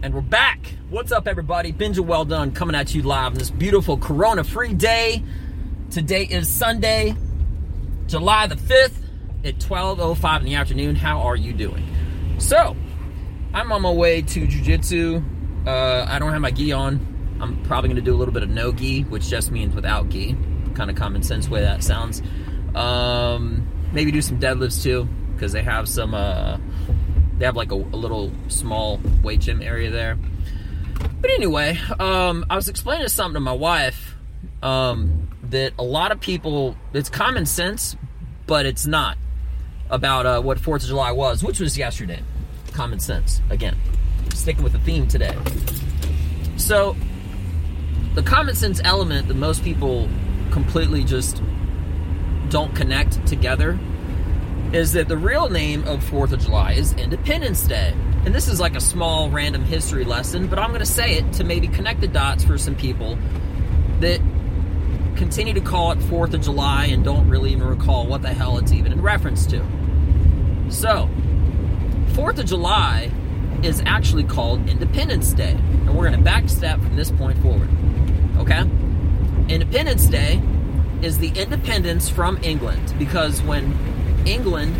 And we're back. What's up, everybody? Benja Welldone coming at you live on this beautiful Corona free day. Today is Sunday, July the 5th at 12.05 in the afternoon. How are you doing? So, I'm on my way to Jiu Jitsu. Uh, I don't have my gi on. I'm probably going to do a little bit of no gi, which just means without gi. Kind of common sense way that sounds. Um, maybe do some deadlifts too, because they have some. Uh, they have like a, a, little small weight gym area there. But anyway, um, I was explaining something to my wife um, that a lot of people, it's common sense, but it's not about uh, what Fourth of July was, which was yesterday. Common sense again, sticking with the theme today. So, the common sense element that most people completely just don't connect together is that the real name of 4th of July is Independence Day. And this is like a small random history lesson, but I'm going to say it to maybe connect the dots for some people that continue to call it 4th of July and don't really even recall what the hell it's even in reference to. So, 4th of July is actually called Independence Day. And we're going to backstep from this point forward. Okay? Independence Day is the independence from England because when England,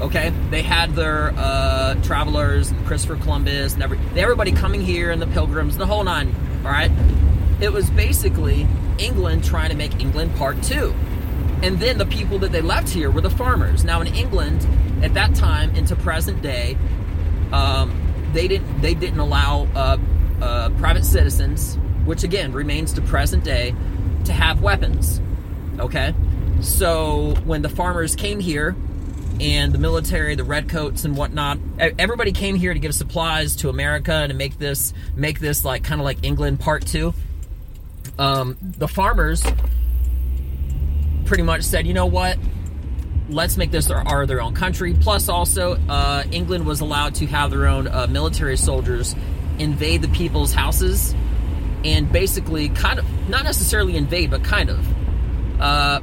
okay, they had their uh, travelers, Christopher Columbus, and every, everybody coming here, and the pilgrims, the whole nine, all right? It was basically England trying to make England part two. And then the people that they left here were the farmers. Now, in England, at that time, into present day, um, they didn't they didn't allow uh, uh, private citizens, which again remains to present day, to have weapons. Okay, so when the farmers came here and the military, the redcoats and whatnot, everybody came here to give supplies to America and to make this make this like kind of like England part two. Um, the farmers pretty much said, you know what? Let's make this our, our their own country. Plus, also, uh, England was allowed to have their own uh, military soldiers invade the people's houses and basically kind of not necessarily invade, but kind of. Uh,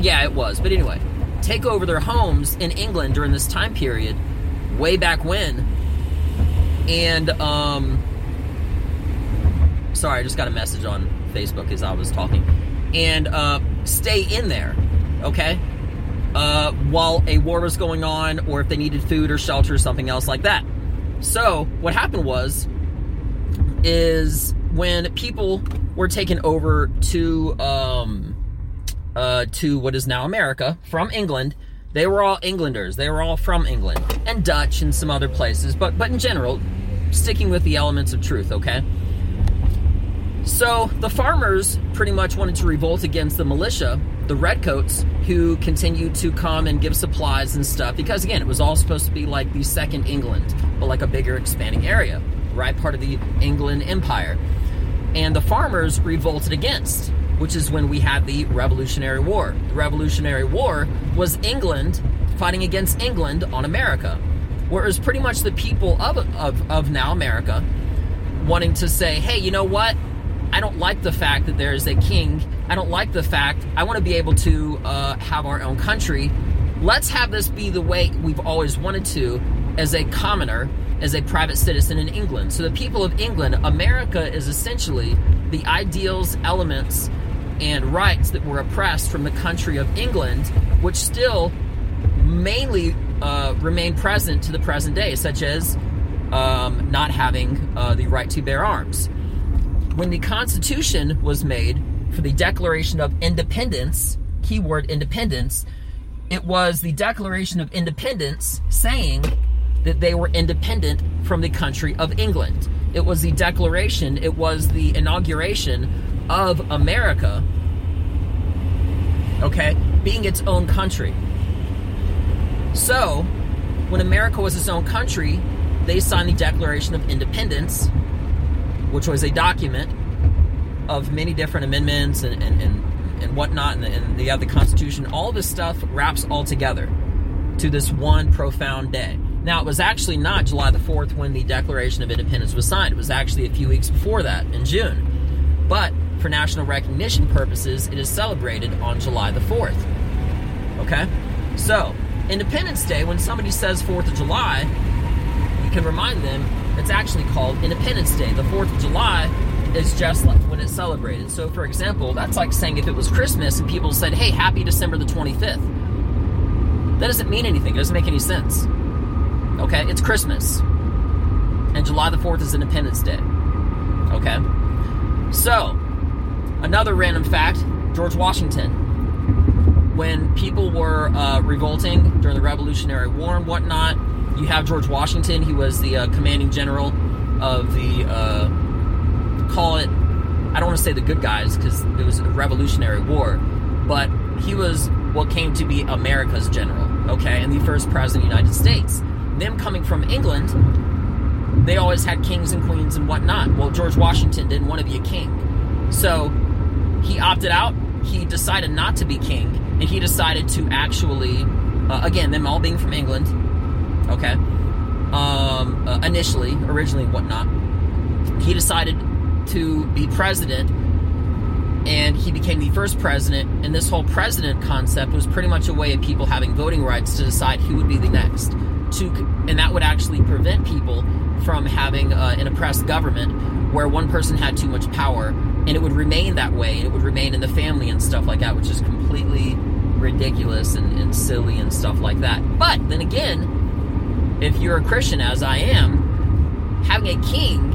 yeah, it was. But anyway, take over their homes in England during this time period, way back when. And, um, sorry, I just got a message on Facebook as I was talking. And, uh, stay in there, okay? Uh, while a war was going on, or if they needed food or shelter or something else like that. So, what happened was, is when people were taken over to, um, uh, to what is now America from England. They were all Englanders. They were all from England and Dutch and some other places, but but in general, sticking with the elements of truth. Okay. So the farmers pretty much wanted to revolt against the militia, the redcoats, who continued to come and give supplies and stuff. Because again, it was all supposed to be like the second England, but like a bigger, expanding area, right? Part of the England Empire. And the farmers revolted against which is when we had the Revolutionary War. The Revolutionary War was England fighting against England on America, where it was pretty much the people of, of, of now America wanting to say, hey, you know what? I don't like the fact that there is a king. I don't like the fact I want to be able to uh, have our own country. Let's have this be the way we've always wanted to as a commoner, as a private citizen in England. So the people of England, America is essentially the ideals, elements, and rights that were oppressed from the country of England, which still mainly uh, remain present to the present day, such as um, not having uh, the right to bear arms. When the Constitution was made for the Declaration of Independence, keyword independence, it was the Declaration of Independence saying that they were independent from the country of England. It was the declaration, it was the inauguration of America, okay, being its own country. So, when America was its own country, they signed the Declaration of Independence, which was a document of many different amendments and, and, and, and whatnot, and, and they have the Constitution. All this stuff wraps all together to this one profound day. Now, it was actually not July the 4th when the Declaration of Independence was signed. It was actually a few weeks before that, in June. But for national recognition purposes, it is celebrated on July the 4th. Okay? So, Independence Day, when somebody says 4th of July, you can remind them it's actually called Independence Day. The 4th of July is just like when it's celebrated. So, for example, that's like saying if it was Christmas and people said, hey, happy December the 25th. That doesn't mean anything. It doesn't make any sense. Okay? It's Christmas. And July the 4th is Independence Day. Okay? So, another random fact George Washington. When people were uh, revolting during the Revolutionary War and whatnot, you have George Washington. He was the uh, commanding general of the, uh, call it, I don't want to say the good guys because it was a Revolutionary War, but he was what came to be America's general, okay, and the first president of the United States. Them coming from England, they always had kings and queens and whatnot. Well, George Washington didn't want to be a king. So he opted out. He decided not to be king, and he decided to actually, uh, again, them all being from England, okay, um, uh, initially, originally, whatnot, he decided to be president, and he became the first president. And this whole president concept was pretty much a way of people having voting rights to decide who would be the next. To, and that would actually prevent people from having uh, an oppressed government where one person had too much power and it would remain that way and it would remain in the family and stuff like that which is completely ridiculous and, and silly and stuff like that. But then again if you're a christian as i am having a king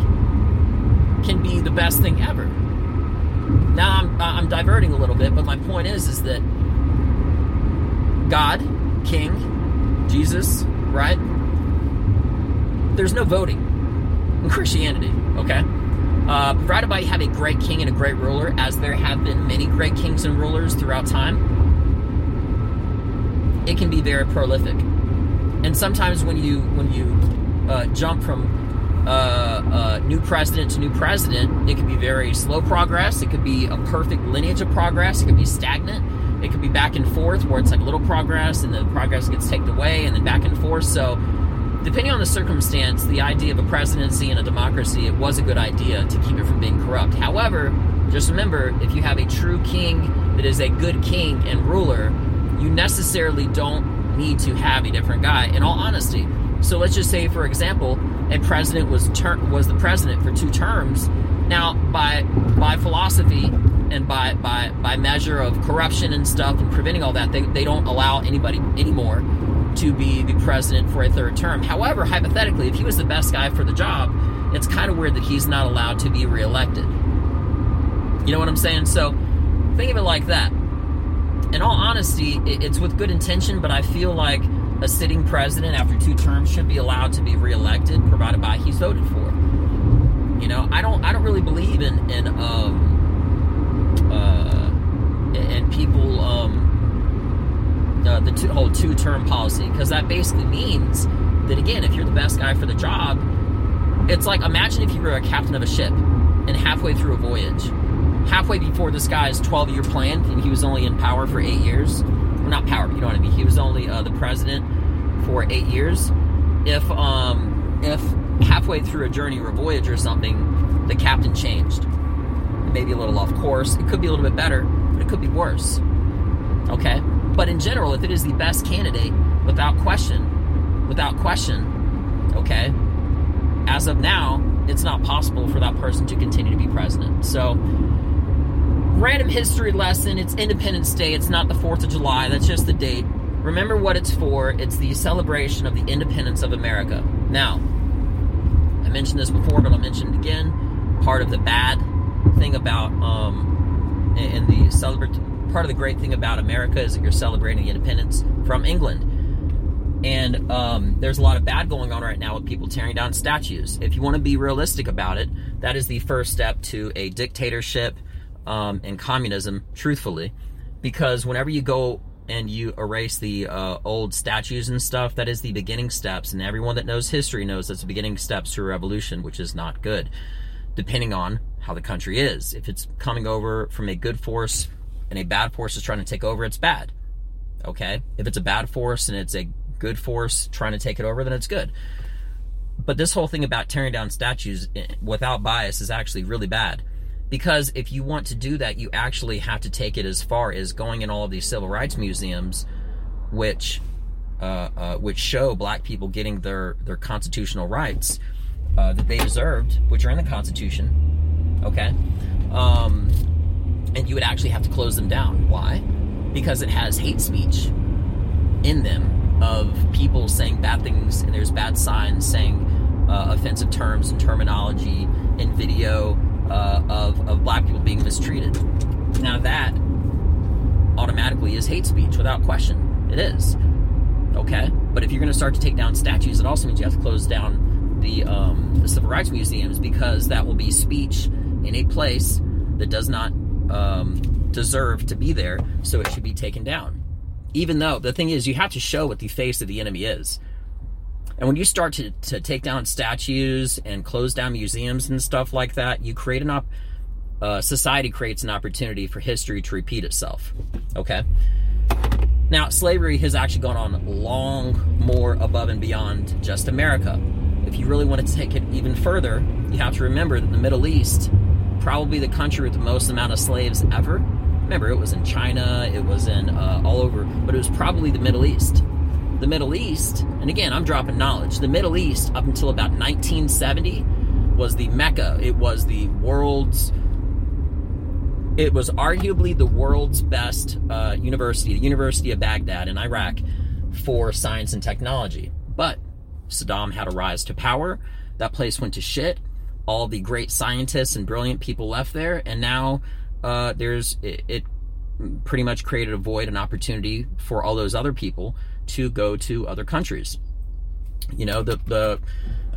can be the best thing ever. Now i'm, I'm diverting a little bit but my point is is that god king jesus right? There's no voting in christianity okay uh, provided by you have a great king and a great ruler, as there have been many great kings and rulers throughout time, it can be very prolific. And sometimes when you when you uh, jump from uh, uh, new president to new president, it can be very slow progress. It could be a perfect lineage of progress. It could be stagnant. It could be back and forth, where it's like little progress and the progress gets taken away, and then back and forth. So depending on the circumstance, the idea of a presidency and a democracy, it was a good idea to keep it from being corrupt. However, just remember if you have a true king that is a good king and ruler, you necessarily don't need to have a different guy, in all honesty. So let's just say, for example, a president was ter- was the president for two terms. Now, by by philosophy and by by by measure of corruption and stuff and preventing all that, they, they don't allow anybody anymore to be the president for a third term. However, hypothetically, if he was the best guy for the job, it's kind of weird that he's not allowed to be reelected. You know what I'm saying? So think of it like that. In all honesty, it's with good intention, but I feel like a sitting president after two terms should be allowed to be reelected, provided by he's voted for. You know, I don't, I don't really believe in in um, uh, in people um, uh, the two, whole two term policy because that basically means that again, if you're the best guy for the job, it's like imagine if you were a captain of a ship and halfway through a voyage, halfway before this guy's 12 year plan, and he was only in power for eight years. Well, not power, you know what I mean. He was only uh, the president for eight years. If um, if halfway through a journey or a voyage or something, the captain changed, maybe a little off course. It could be a little bit better, but it could be worse. Okay. But in general, if it is the best candidate, without question, without question, okay, as of now, it's not possible for that person to continue to be president. So, random history lesson it's Independence Day, it's not the 4th of July, that's just the date. Remember what it's for it's the celebration of the independence of America. Now, I mentioned this before, but I'll mention it again. Part of the bad thing about um, in the celebrate part of the great thing about America is that you're celebrating independence from England. And um, there's a lot of bad going on right now with people tearing down statues. If you want to be realistic about it, that is the first step to a dictatorship um, and communism, truthfully. Because whenever you go and you erase the uh, old statues and stuff, that is the beginning steps. And everyone that knows history knows that's the beginning steps to a revolution, which is not good, depending on how the country is. If it's coming over from a good force and a bad force is trying to take over, it's bad. Okay? If it's a bad force and it's a good force trying to take it over, then it's good. But this whole thing about tearing down statues eh, without bias is actually really bad. Because if you want to do that, you actually have to take it as far as going in all of these civil rights museums, which uh, uh, which show black people getting their their constitutional rights, uh, that they deserved, which are in the Constitution. Okay, um, and you would actually have to close them down. Why? Because it has hate speech in them of people saying bad things, and there's bad signs saying uh, offensive terms and terminology in video uh, of, of black people being mistreated. Now, that automatically is hate speech without question. It is. Okay? But if you're going to start to take down statues, it also means you have to close down the, um, the civil rights museums because that will be speech in a place that does not um, deserve to be there, so it should be taken down. Even though the thing is, you have to show what the face of the enemy is. And when you start to, to take down statues and close down museums and stuff like that, you create an op- uh, society creates an opportunity for history to repeat itself. Okay? Now, slavery has actually gone on long more above and beyond just America. If you really want to take it even further, you have to remember that the Middle East, probably the country with the most amount of slaves ever. Remember, it was in China, it was in uh, all over, but it was probably the Middle East. The Middle East, and again, I'm dropping knowledge. The Middle East, up until about 1970, was the Mecca. It was the world's it was arguably the world's best uh, university, the University of Baghdad in Iraq, for science and technology. But Saddam had a rise to power. That place went to shit. All the great scientists and brilliant people left there, and now uh, there's it, it pretty much created a void, an opportunity for all those other people to go to other countries. You know, the the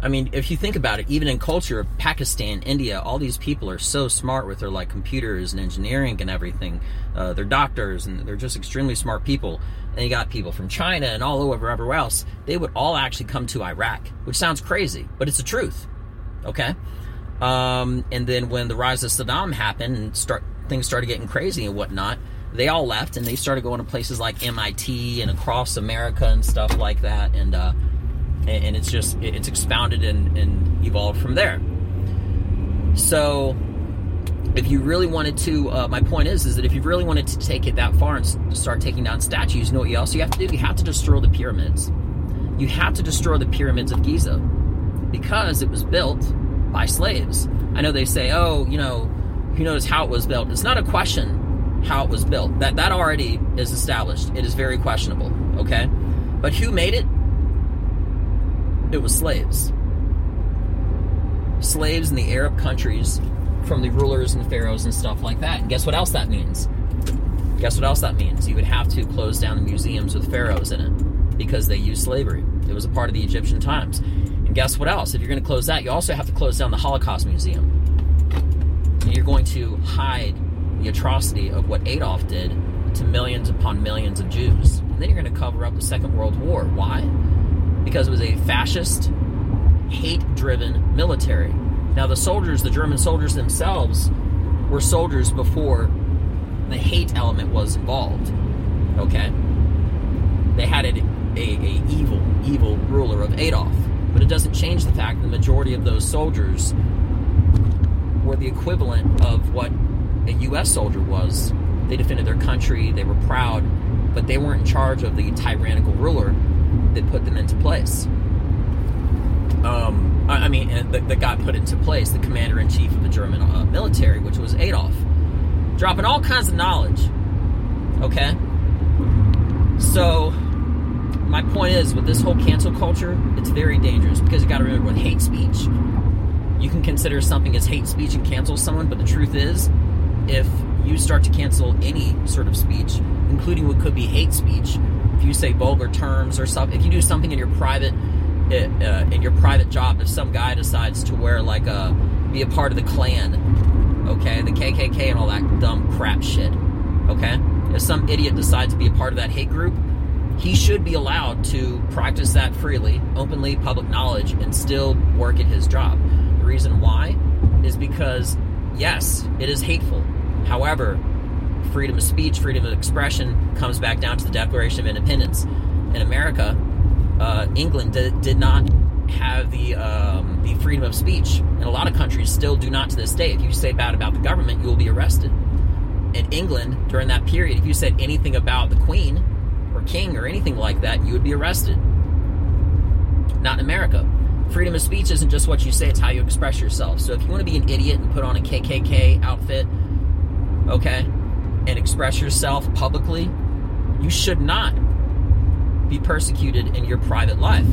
I mean, if you think about it, even in culture, Pakistan, India, all these people are so smart with their like computers and engineering and everything. Uh, they're doctors and they're just extremely smart people. And you got people from China and all over everywhere else. They would all actually come to Iraq, which sounds crazy, but it's the truth. Okay. Um, and then when the rise of Saddam happened and start things started getting crazy and whatnot, they all left and they started going to places like MIT and across America and stuff like that. And uh, and it's just it's expounded and, and evolved from there. So, if you really wanted to, uh, my point is, is that if you really wanted to take it that far and start taking down statues, you know what you also have to do? You have to destroy the pyramids. You have to destroy the pyramids of Giza because it was built by slaves. I know they say, oh, you know, who knows how it was built? It's not a question how it was built. That that already is established. It is very questionable. Okay, but who made it? it was slaves. Slaves in the Arab countries from the rulers and pharaohs and stuff like that. And guess what else that means? Guess what else that means? You would have to close down the museums with pharaohs in it because they used slavery. It was a part of the Egyptian times. Guess what else? If you're going to close that, you also have to close down the Holocaust Museum. You're going to hide the atrocity of what Adolf did to millions upon millions of Jews. And then you're going to cover up the Second World War. Why? because it was a fascist, hate driven military. Now, the soldiers, the German soldiers themselves, were soldiers before the hate element was involved. Okay? They had a, a, a evil, evil ruler of Adolf. But it doesn't change the fact that the majority of those soldiers were the equivalent of what a U.S. soldier was. They defended their country, they were proud, but they weren't in charge of the tyrannical ruler that put them into place. Um, I, mean, that, that, got put into place, the commander in chief of the German uh, military, which was Adolf, dropping all kinds of knowledge. Okay? So, my point is with this whole cancel culture, it's very dangerous because you got to remember with hate speech, you can consider something as hate speech and cancel someone, but the truth is, if you start to cancel any sort of speech, including what could be hate speech, if you say vulgar terms or something, if you do something in your private uh, uh, in your private job, if some guy decides to wear like a be a part of the Klan, okay, the KKK and all that dumb crap shit, okay, if some idiot decides to be a part of that hate group, he should be allowed to practice that freely, openly, public knowledge, and still work at his job. The reason why is because yes, it is hateful. However, freedom of speech, freedom of expression comes back down to the Declaration of Independence. In America, uh, England did, did, not have the um, the freedom of speech, and a lot of countries still do not to this day. If you say bad about the government, you will be arrested. In England, during that period, if you said anything about the Queen King or anything like that, you would be arrested. Not in America. freedom of speech isn't just what you say, it's how you express yourself. So if you want to be an idiot and put on a KKK outfit, okay, and express yourself publicly, you should not be persecuted in your private life.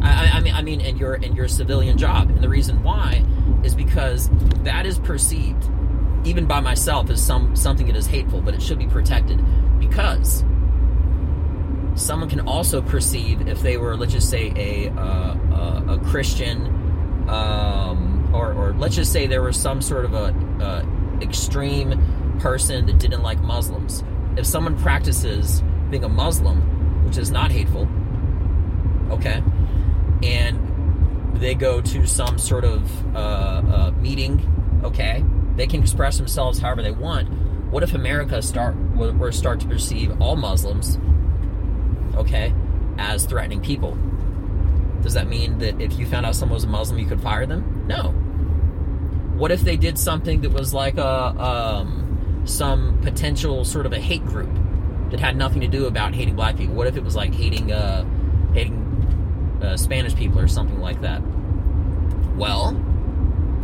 I, I, mean, I mean, in your in your civilian job, and the reason why is because that is perceived, even by myself, as some something that is hateful, but it should be protected because someone can also perceive if they were, let's just say, a uh, a, a, Christian, um, or or let's just say there was some sort of a, extreme person that didn't like Muslims. If someone practices being a Muslim, which is not hateful, okay, and they go to some sort of uh, uh, meeting, okay, they can express themselves however they want. What if America start were start to perceive all Muslims okay, as threatening people. Does that mean that if you found out someone was a Muslim, you could fire them? No. What if they did something that was like a um, some potential sort of a hate group that had nothing to do about hating black people? What if it was like hating uh, hating uh, Spanish people or something like that? Well,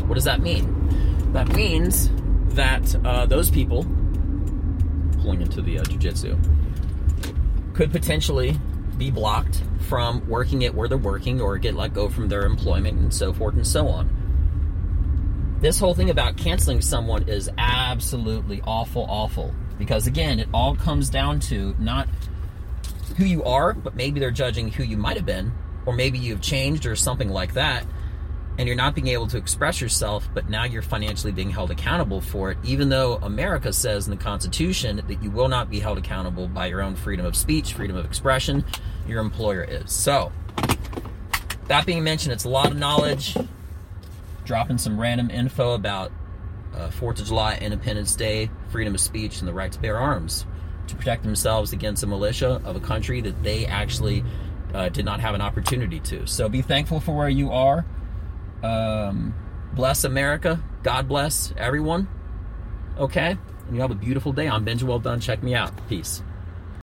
what does that mean? That means that uh, those people pulling into the uh, jujitsu could potentially be blocked from working at where they're working or get let go from their employment and so forth and so on. This whole thing about canceling someone is absolutely awful, awful. Because again, it all comes down to not who you are, but maybe they're judging who you might have been, or maybe you've changed or something like that and you're not being able to express yourself, but now you're financially being held accountable for it, even though America says in the Constitution that you will not be held accountable by your own freedom of speech, freedom of expression. Your employer is. So, that being mentioned, it's a lot of knowledge. Dropping some random info about uh, 4th of July, Independence Day, freedom of speech, and the right to bear arms to protect themselves against a militia of a country that they actually uh, did not have an opportunity to. So be thankful for where you are. Um, bless America. God bless everyone. Okay? And you have a beautiful day. I'm Benja Welldone. Check me out. Peace.